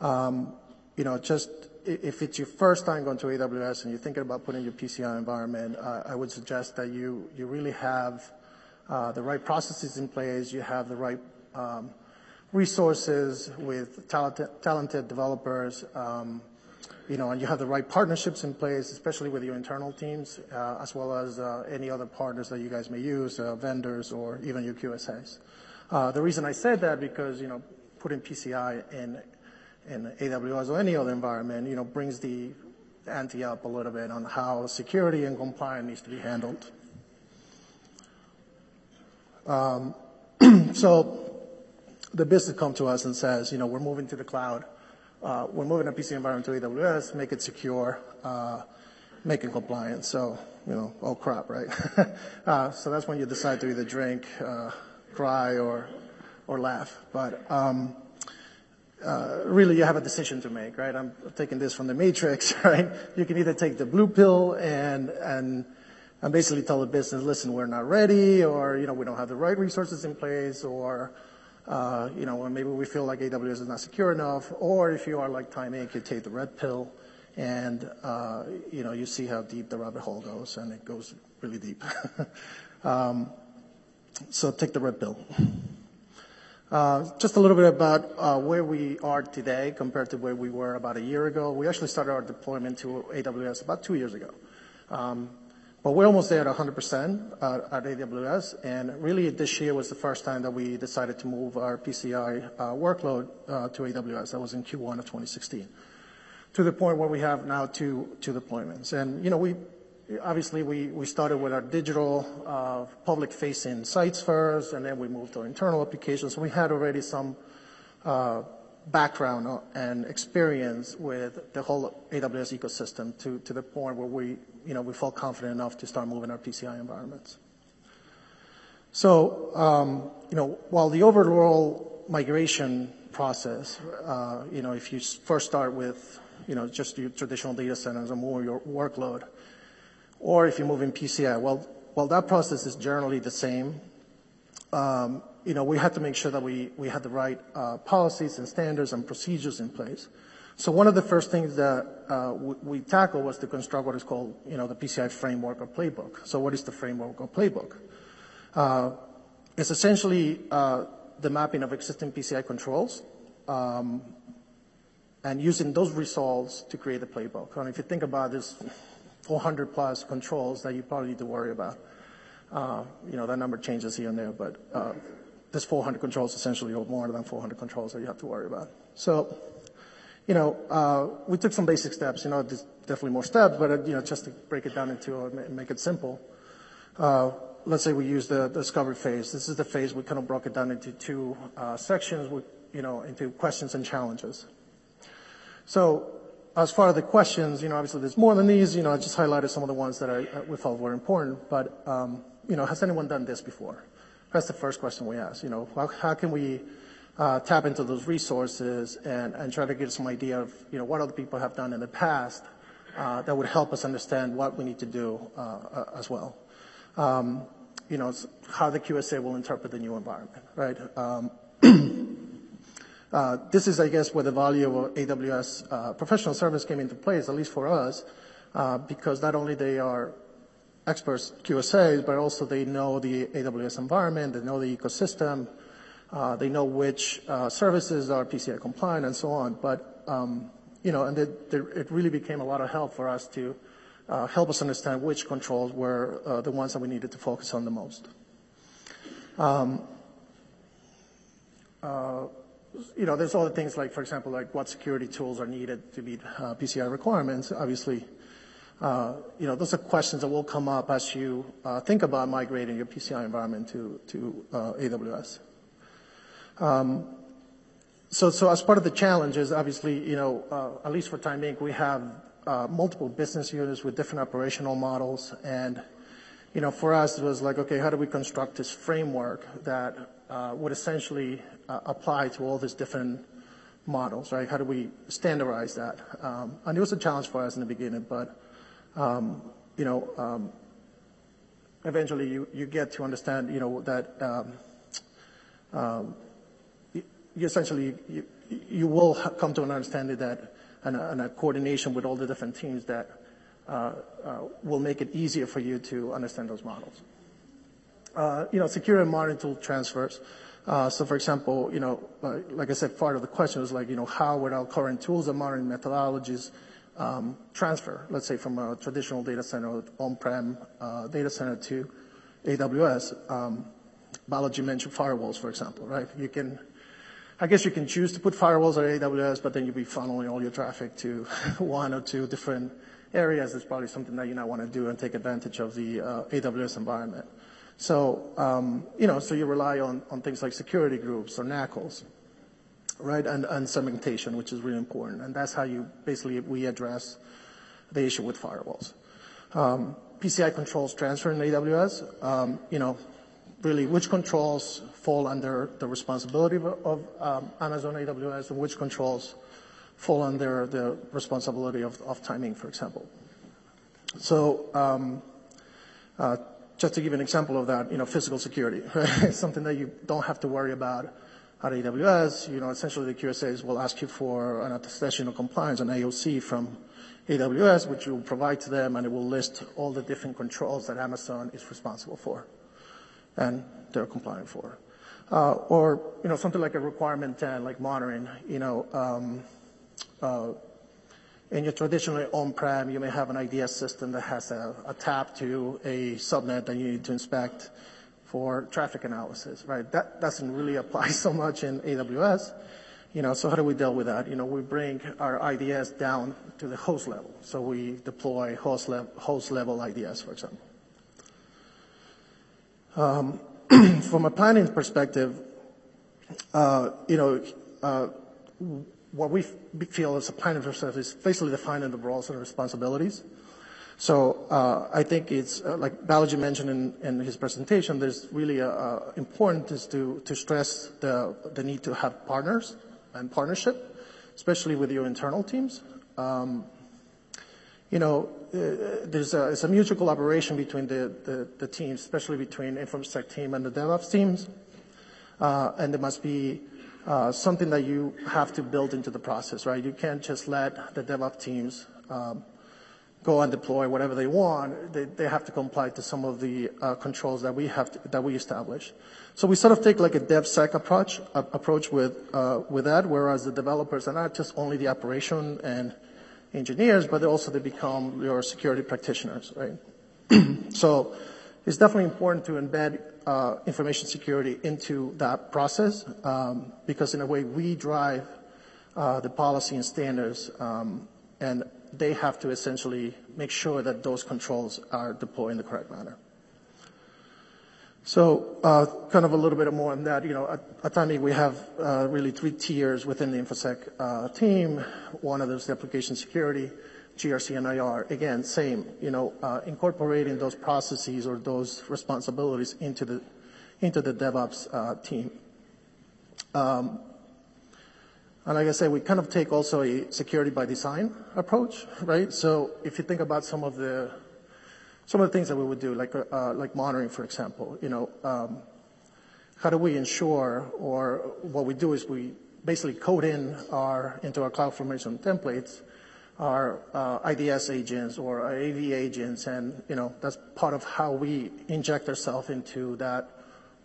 Um, you know, just if it's your first time going to AWS and you're thinking about putting your PCI environment, uh, I would suggest that you really have uh, the right processes in place, you have the right um, resources with talented developers, um, you know, and you have the right partnerships in place, especially with your internal teams, uh, as well as any other partners that you guys may use, vendors or even your QSAs. The reason I said that because, you know, putting PCI in in AWS or any other environment, you know, brings the ante up a little bit on how security and compliance needs to be handled. Um, so the business come to us and says, you know, we're moving to the cloud. Uh, we're moving a PC environment to AWS, make it secure, uh, make it compliant. So, you know, oh crap, right? uh, so that's when you decide to either drink, uh, cry, or or laugh. But um, uh, really you have a decision to make, right? I'm taking this from the Matrix, right? You can either take the blue pill and and and basically tell the business, listen, we're not ready, or you know we don't have the right resources in place, or uh, you know, maybe we feel like AWS is not secure enough, or if you are like Time Inc., you take the red pill, and uh, you know you see how deep the rabbit hole goes, and it goes really deep. um, so take the red pill. Uh, just a little bit about uh, where we are today compared to where we were about a year ago. We actually started our deployment to AWS about two years ago. Um, but we're almost there at 100% uh, at AWS, and really this year was the first time that we decided to move our PCI workload to AWS. That was in Q1 of 2016, to the point where we have now two deployments. And You know, we Obviously, we started with our digital uh, public-facing sites first, and then we moved to our internal applications. We had already some uh, background and experience with the whole AWS ecosystem to the point where we you know, we felt confident enough to start moving our PCI environments. So, um, you know, While the overall migration process, uh, you know, if you first start with you know, just your traditional data centers and move your workload, or if you move in PCI. Well, well, that process is generally the same. Um, you know, we had to make sure that we, we had the right uh, policies and standards and procedures in place. So one of the first things that uh, we, we tackled was to construct what is called, you know, the PCI framework or playbook. So what is the framework or playbook? Uh, it's essentially uh, the mapping of existing PCI controls um, and using those results to create a playbook. And if you think about this, 400 plus controls that you probably need to worry about. Uh, you know, that number changes here and there, but uh, there's 400 controls essentially, or more than 400 controls that you have to worry about. So, you know, uh, we took some basic steps. You know, there's definitely more steps, but uh, you know, just to break it down into uh, make it simple. Let's say we use the discovery phase. This is the phase we kind of broke it down into two sections, with, you know, into questions and challenges. So as far as the questions, you know, obviously there's more than these. You know, I just highlighted some of the ones that I, we felt were important. But, um, you know, has anyone done this before? That's the first question we ask. You know, how, can we tap into those resources and, try to get some idea of, you know, what other people have done in the past uh, that would help us understand what we need to do uh, uh as well. Um, you know, how the QSA will interpret the new environment, right? Um, Uh, this is, I guess, where the value of AWS uh, professional service came into place, at least for us, uh, because not only they are experts QSAs, but also they know the AWS environment, they know the ecosystem, they know which services are PCI compliant and so on. But, um, you know, and it really became a lot of help for us to help us understand which controls were the ones that we needed to focus on the most. Um, you know, there's other things like, for example, like what security tools are needed to meet uh, PCI requirements. Obviously, uh, you know, those are questions that will come up as you uh, think about migrating your PCI environment to, to uh, AWS. Um, so, so as part of the challenge is obviously, you know, uh, at least for Time Inc., we have uh, multiple business units with different operational models. And, you know, for us, it was like, okay, how do we construct this framework that would essentially uh, apply to all these different models, right? How do we standardize that? Um, and it was a challenge for us in the beginning, but um, you know, um, eventually you, you get to understand, you know, that um, um, you, essentially you, will come to an understanding that and a, coordination with all the different teams that uh, uh, will make it easier for you to understand those models. Uh, you know, secure and modern tool transfers. So for example, you know, like I said, part of the question was like, you know, how would our current tools and modern methodologies um, transfer, let's say, from a traditional data center, or on-prem data center to AWS? Um, Balaji mentioned firewalls, for example, right? You can, I guess you can choose to put firewalls on AWS, but then you'll be funneling all your traffic to one or two different areas. It's probably something that you not want to do and take advantage of the uh, AWS environment. So, um, you know, so you rely on, things like security groups or NACLs, right? And, and segmentation, which is really important. And that's how you basically, we address the issue with firewalls. Um, PCI controls transfer in AWS, um, you know, really which controls fall under the responsibility of, um, Amazon AWS and which controls fall under the responsibility of, of Time Inc., for example. So, um, uh, just to give an example of that, you know, physical security, right? Something that you don't have to worry about at AWS. You know, essentially the QSAs will ask you for an attestation of compliance, an AOC from AWS, which you will provide to them, and it will list all the different controls that Amazon is responsible for and they're compliant for. Uh, or, you know, something like a requirement 10, like monitoring, you know, um, uh, in your traditional on-prem, you may have an IDS system that has a, tap to a subnet that you need to inspect for traffic analysis, right? That doesn't really apply so much in AWS. You know, so how do we deal with that? You know, we bring our IDS down to the host level. So we deploy host level IDS, for example. Um, from a planning perspective, uh, you know, uh, what we feel as a planning process is basically defining the roles and responsibilities. So uh, I think it's uh, like Balaji mentioned in, in, his presentation. There's really a, a important is to to stress the the need to have partners and partnership, especially with your internal teams. Um, you know, uh, there's a, it's a mutual collaboration between the, the, the teams, especially between InfoSec team and the DevOps teams, uh, and there must be uh, something that you have to build into the process, right? You can't just let the DevOps teams um, go and deploy whatever they want. They, they have to comply to some of the uh, controls that we have to, that we establish. So we sort of take like a DevSec approach uh, approach with uh, with that, whereas the developers are not just only the operation and engineers, but also they become your security practitioners, right? so it's definitely important to embed uh, information security into that process um, because in a way we drive uh, the policy and standards um, and they have to essentially make sure that those controls are deployed in the correct manner. So, uh, kind of a little bit more on that. You know, at, at Time Inc., we have uh, really three tiers within the InfoSec uh, team. One of those the application security, GRC and IR. Again, same, you know, incorporating those processes or those responsibilities into the into the DevOps team. Um, and like I said, we kind of take also a security by design approach, right? So if you think about some of the some of the things that we would do, like uh, like monitoring, for example, you know, um, how do we ensure, or what we do is we basically code in our into our CloudFormation templates our uh, IDS agents or our AV agents, and you know that's part of how we inject ourselves into that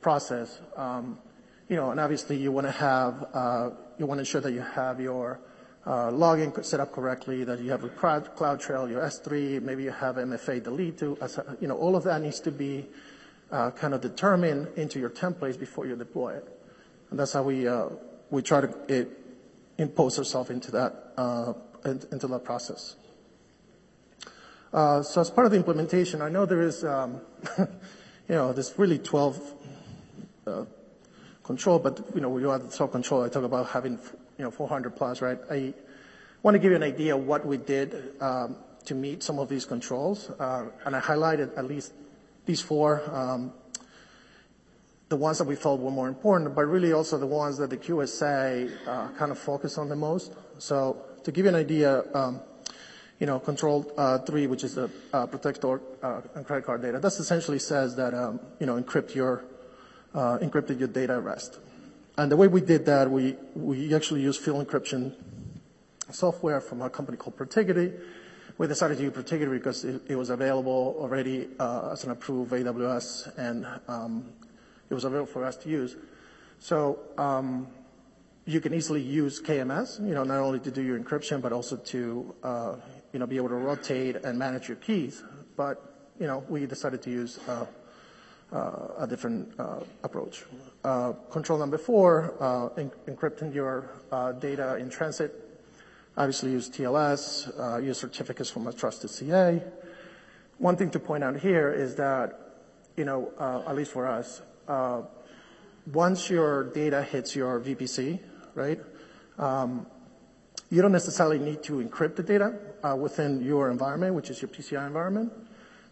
process. Um, you know, and obviously you want to have uh, you want to ensure that you have your uh, login set up correctly, that you have a CloudTrail, your S3, maybe you have MFA delete to, you know, all of that needs to be uh, kind of determined into your templates before you deploy it. And that's how we uh, we try to impose ourselves into that uh, into that process. Uh, so as part of the implementation, I know there is, um, you know, there's really 12 uh, control, but, you know, when you add self-control, I talk about having, you know, 400 plus, right? I want to give you an idea of what we did um, to meet some of these controls, uh, and I highlighted at least these four, um, the ones that we felt were more important, but really also the ones that the QSA uh, kind of focused on the most. So to give you an idea, um, you know, control uh, three, which is the protect or uh, credit card data, that essentially says that, you know, encrypt your encrypted your data at rest. And the way we did that, we, we actually used field encryption software from a company called Protegrity. We decided to use Protegrity because it, it was available already uh, as an approved AWS, and um, it was available for us to use. So um, you can easily use KMS, you know, not only to do your encryption, but also to, uh, you know, be able to rotate and manage your keys. But, you know, we decided to use uh, Uh, a different uh, approach. Uh, control number four, uh, encrypting your uh, data in transit. Obviously use TLS, use certificates from a trusted CA. One thing to point out here is that, you know, at least for us, once your data hits your VPC, right, um, you don't necessarily need to encrypt the data within your environment, which is your PCI environment.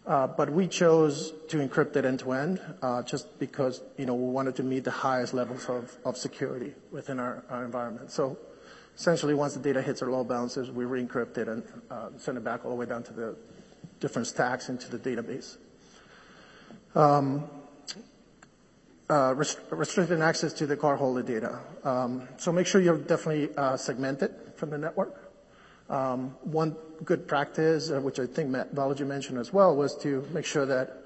Uh, but we chose to encrypt it end-to-end, uh, just because, you know, we wanted to meet the highest levels of security within our environment. So essentially, once the data hits our load balancers, we re-encrypt it and uh, send it back all the way down to the different stacks into the database. Um, restricting access to the cardholder data. Um, so make sure you're definitely segmented from the network. Um, one good practice, uh, which I think Matt Balaji mentioned as well, was to make sure that,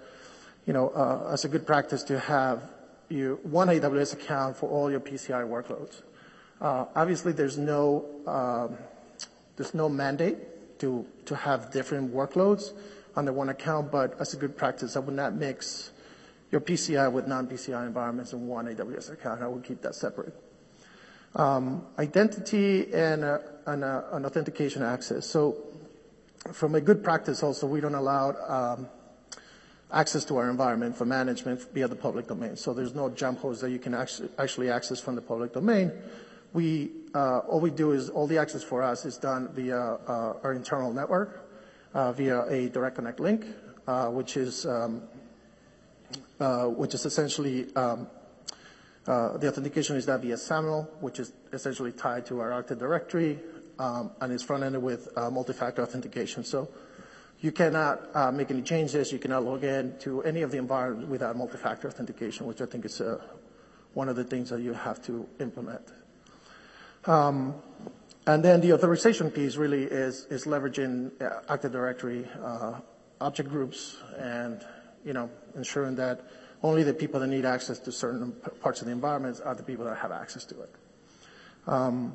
you know, uh, as a good practice to have you one AWS account for all your PCI workloads. Uh, obviously, there's no um, there's no mandate to to have different workloads under one account, but as a good practice, I would not mix your PCI with non-PCI environments in one AWS account. I would keep that separate. Um, identity and an authentication access. So from a good practice also, we don't allow um, access to our environment for management via the public domain. So there's no jump host that you can actually access from the public domain. We, uh, all we do is all the access for us is done via uh, our internal network, uh, via a direct connect link, which is um, which is essentially the authentication is done via SAML, which is essentially tied to our Active Directory, um, and it's front-ended with uh, multi-factor authentication. So you cannot uh, make any changes. You cannot log in to any of the environment without multi-factor authentication, which I think is uh, one of the things that you have to implement. Um, and then the authorization piece really is, is leveraging Active Directory object groups and you know ensuring that only the people that need access to certain parts of the environments are the people that have access to it. Um,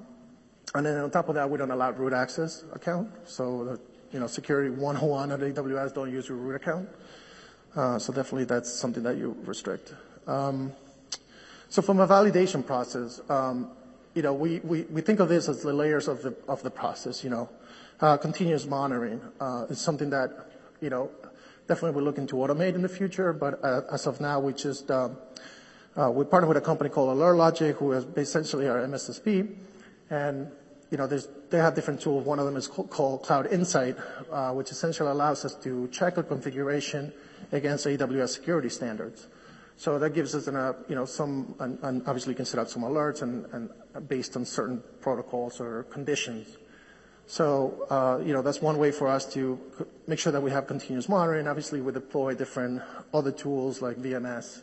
and then on top of that, we don't allow root access account. So the, you know, security 101 at AWS don't use your root account. Uh, so definitely that's something that you restrict. Um, so from a validation process, um, you know, we, we, we think of this as the layers of the, of the process, you know. Uh, continuous monitoring uh, is something that, you know, definitely we're looking to automate in the future, but uh, as of now, we just, um, uh, we partner with a company called Alert AlertLogic, who is essentially our MSSP, and you know, they have different tools. One of them is called Cloud Insight, uh, which essentially allows us to check our configuration against AWS security standards. So that gives us, an, you know, some, and, obviously you can set out some alerts and, and based on certain protocols or conditions. So, uh, you know, that's one way for us to make sure that we have continuous monitoring. Obviously, we deploy different other tools like VMS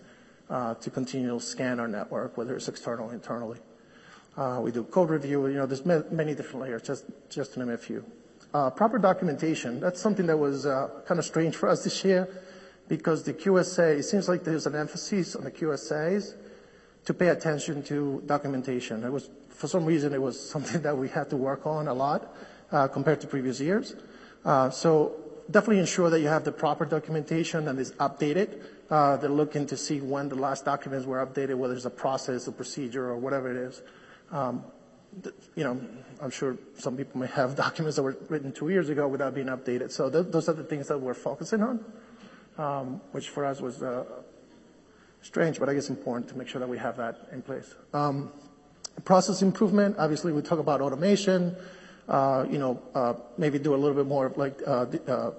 uh, to continue to scan our network, whether it's external or internally. Uh, we do code review. You know, there's many different layers, just to name a few. Proper documentation, that's something that was kind of strange for us this year because the QSA, it seems like there's an emphasis on the QSAs to pay attention to documentation. It was, for some reason, it was something that we had to work on a lot compared to previous years. So definitely ensure that you have the proper documentation and is updated. They're looking to see when the last documents were updated, whether it's a process, a procedure, or whatever it is. Um, you know, I'm sure some people may have documents that were written two years ago without being updated. So those are the things that we're focusing on, um, which for us was uh, strange, but I guess important to make sure that we have that in place. Um, process improvement, obviously we talk about automation, uh, you know, uh, maybe do a little bit more like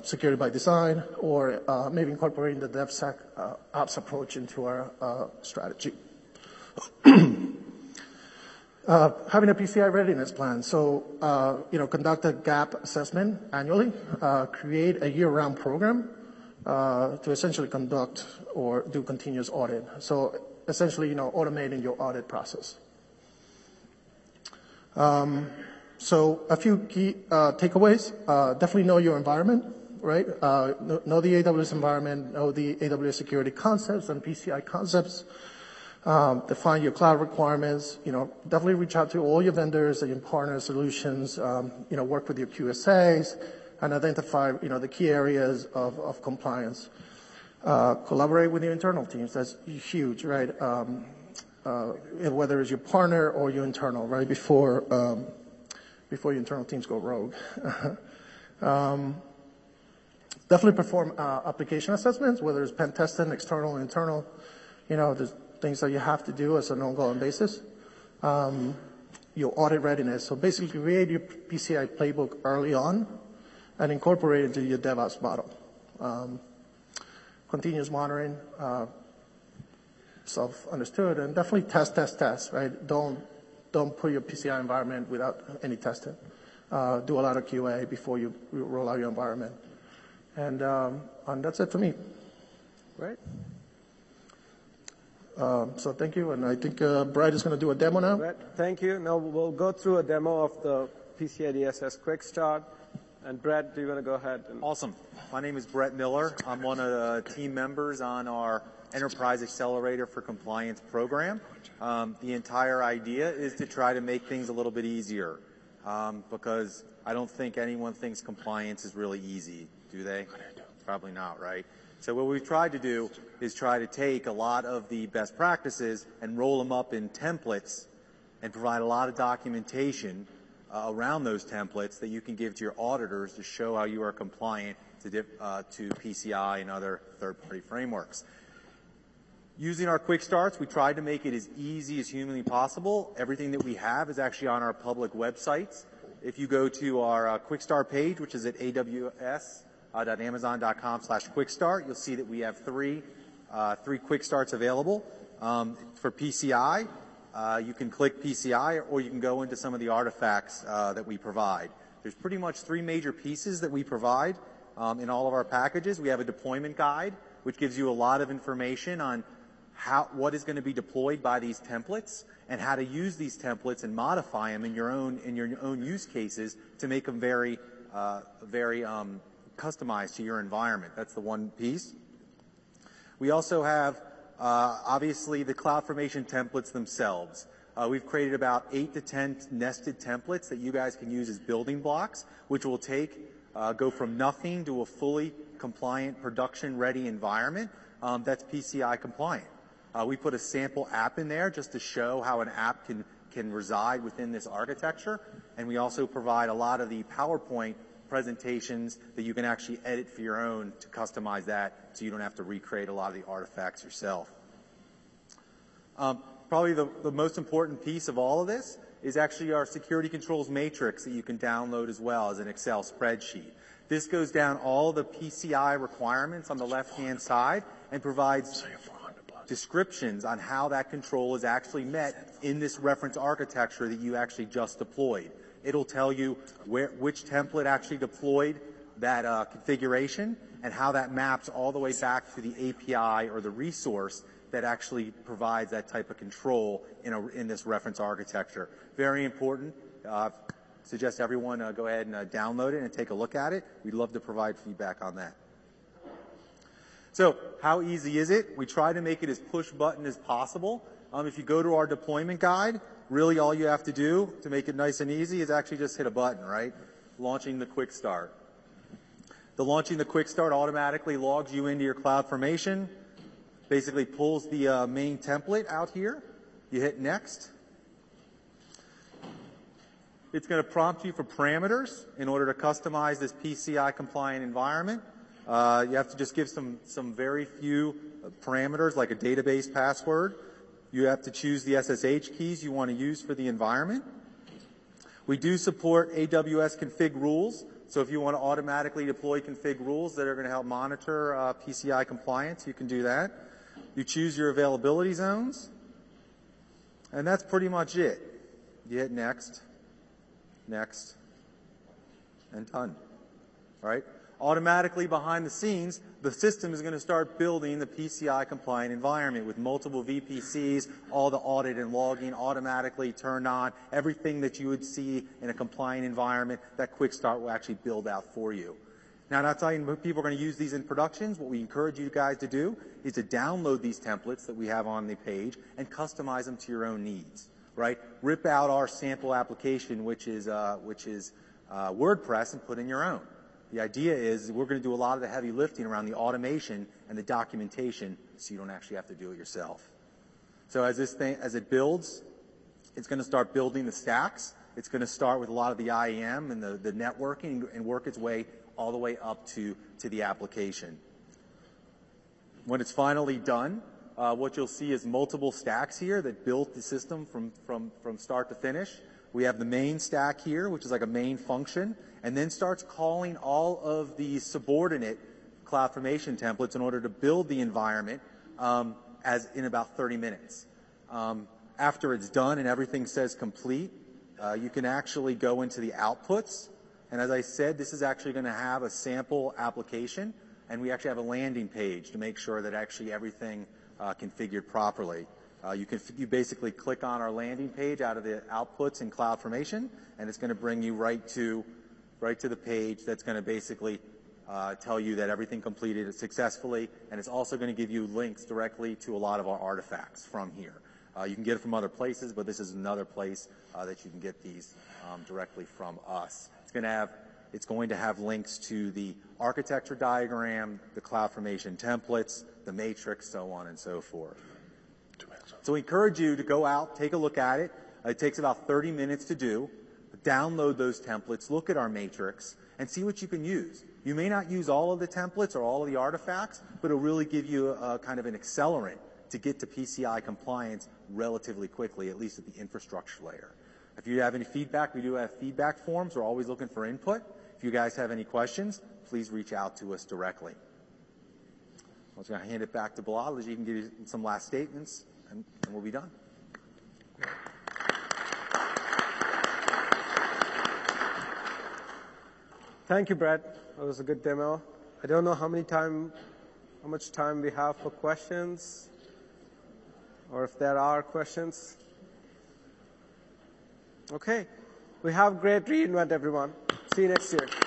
security by design or maybe incorporating the DevSecOps approach into our strategy. Uh, having a PCI readiness plan. So, uh, you know, conduct a gap assessment annually, uh, create a year-round program to essentially conduct or do continuous audit. So essentially, you know, automating your audit process. Um, so a few key takeaways. Definitely know your environment, right? Know the AWS environment, know the AWS security concepts and PCI concepts. Um, define your cloud requirements. You know, definitely reach out to all your vendors and your partner solutions. Um, you know, work with your QSAs and identify, you know, the key areas of compliance. Uh, collaborate with your internal teams. That's huge, right? Um, uh, whether it's your partner or your internal, right? Before your internal teams go rogue. Definitely perform uh, application assessments, whether it's pen testing, external internal. You know, there's things that you have to do as an ongoing basis. Um, your audit readiness. So basically create your PCI playbook early on and incorporate it into your DevOps model. Um, continuous monitoring, uh, self-understood, and definitely test, test, test, right? Don't, don't put your PCI environment without any testing. Uh, do a lot of QA before you roll out your environment. And, um, and that's it for me. Right. Um, so thank you, and I think uh, Brett is going to do a demo now. Brett, thank you. Now we'll go through a demo of the PCI DSS Quick Start. And Brett, do you want to go ahead? And- awesome. My name is Brett Miller. I'm one of the team members on our Enterprise Accelerator for Compliance program. Um, the entire idea is to try to make things a little bit easier, um, because I don't think anyone thinks compliance is really easy, do they? Probably not, right? So what we've tried to do is try to take a lot of the best practices and roll them up in templates and provide a lot of documentation uh, around those templates that you can give to your auditors to show how you are compliant to, uh, to PCI and other third-party frameworks. Using our quick starts, we tried to make it as easy as humanly possible. Everything that we have is actually on our public websites. If you go to our uh, quick start page, which is at AWS uh, slash quick start. You'll see that we have three, uh, three quick starts available. Um, for PCI, uh, you can click PCI or you can go into some of the artifacts uh, that we provide. There's pretty much three major pieces that we provide um, in all of our packages. We have a deployment guide, which gives you a lot of information on how, what is going to be deployed by these templates and how to use these templates and modify them in your own in your own use cases to make them very uh, very um, customized to your environment. That's the one piece. We also have, uh, obviously, the CloudFormation templates themselves. Uh, we've created about eight to 10 nested templates that you guys can use as building blocks, which will take, uh, go from nothing to a fully compliant, production-ready environment um, that's PCI compliant. Uh, we put a sample app in there just to show how an app can, reside within this architecture, and we also provide a lot of the PowerPoint presentations that you can actually edit for your own to customize that so you don't have to recreate a lot of the artifacts yourself. Um, probably the, the most important piece of all of this is actually our security controls matrix that you can download as well as an Excel spreadsheet. This goes down all the PCI requirements on the left-hand side and provides descriptions on how that control is actually met in this reference architecture that you actually just deployed. It'll tell you where, which template actually deployed that uh, configuration and how that maps all the way back to the API or the resource that actually provides that type of control in, a, in this reference architecture. Very important. Uh, suggest everyone uh, go ahead and uh, download it and take a look at it. We'd love to provide feedback on that. So how easy is it? We try to make it as push button as possible. Um, if you go to our deployment guide, really all you have to do to make it nice and easy is actually just hit a button, right? Launching the quick start. The launching the quick start automatically logs you into your cloud formation basically pulls the uh, main template out here. You hit next. It's going to prompt you for parameters in order to customize this PCI compliant environment. Uh, you have to just give some, some very few parameters like a database password. You have to choose the SSH keys you want to use for the environment. We do support AWS config rules. So if you want to automatically deploy config rules that are going to help monitor uh, PCI compliance, you can do that. You choose your availability zones. And that's pretty much it. You hit next, next, and done. All right? Automatically behind the scenes, the system is going to start building the PCI compliant environment with multiple VPCs, all the audit and logging automatically turned on. Everything that you would see in a compliant environment, that quick start will actually build out for you. Now, not saying people are going to use these in productions. What we encourage you guys to do is to download these templates that we have on the page and customize them to your own needs, right? Rip out our sample application, which is, uh, which is uh, WordPress, and put in your own. The idea is we're going to do a lot of the heavy lifting around the automation and the documentation so you don't actually have to do it yourself. So as this thing, as it builds, it's going to start building the stacks. It's going to start with a lot of the IAM and the, the networking and work its way all the way up to, to the application. When it's finally done, uh, what you'll see is multiple stacks here that built the system from, from, from start to finish. We have the main stack here, which is like a main function, and then starts calling all of the subordinate CloudFormation templates in order to build the environment um, as in about 30 minutes. Um, after it's done and everything says complete, uh, you can actually go into the outputs and as I said, this is actually going to have a sample application, and we actually have a landing page to make sure that actually everything uh, configured properly. Uh, you can you basically click on our landing page out of the outputs in CloudFormation, and it's going to bring you right to right to the page that's going to basically uh, tell you that everything completed successfully, and it's also going to give you links directly to a lot of our artifacts from here. Uh, you can get it from other places, but this is another place uh, that you can get these um, directly from us It's going to have it's going to have links to the architecture diagram, the CloudFormation templates, the matrix, so on and so forth. So we encourage you to go out, take a look at it. Uh, it takes about 30 minutes to do. Download those templates, look at our matrix, and see what you can use. You may not use all of the templates or all of the artifacts, but it'll really give you a, kind of an accelerant to get to PCI compliance relatively quickly, at least at the infrastructure layer. If you have any feedback, we do have feedback forms. We're always looking for input. If you guys have any questions, please reach out to us directly. I'm going to hand it back to Balaji you can give some last statements, and, and we'll be done. Thank you, Brett. That was a good demo. I don't know how many time, how much time we have for questions, or if there are questions. Okay. We have great re:Invent, everyone. See you next year.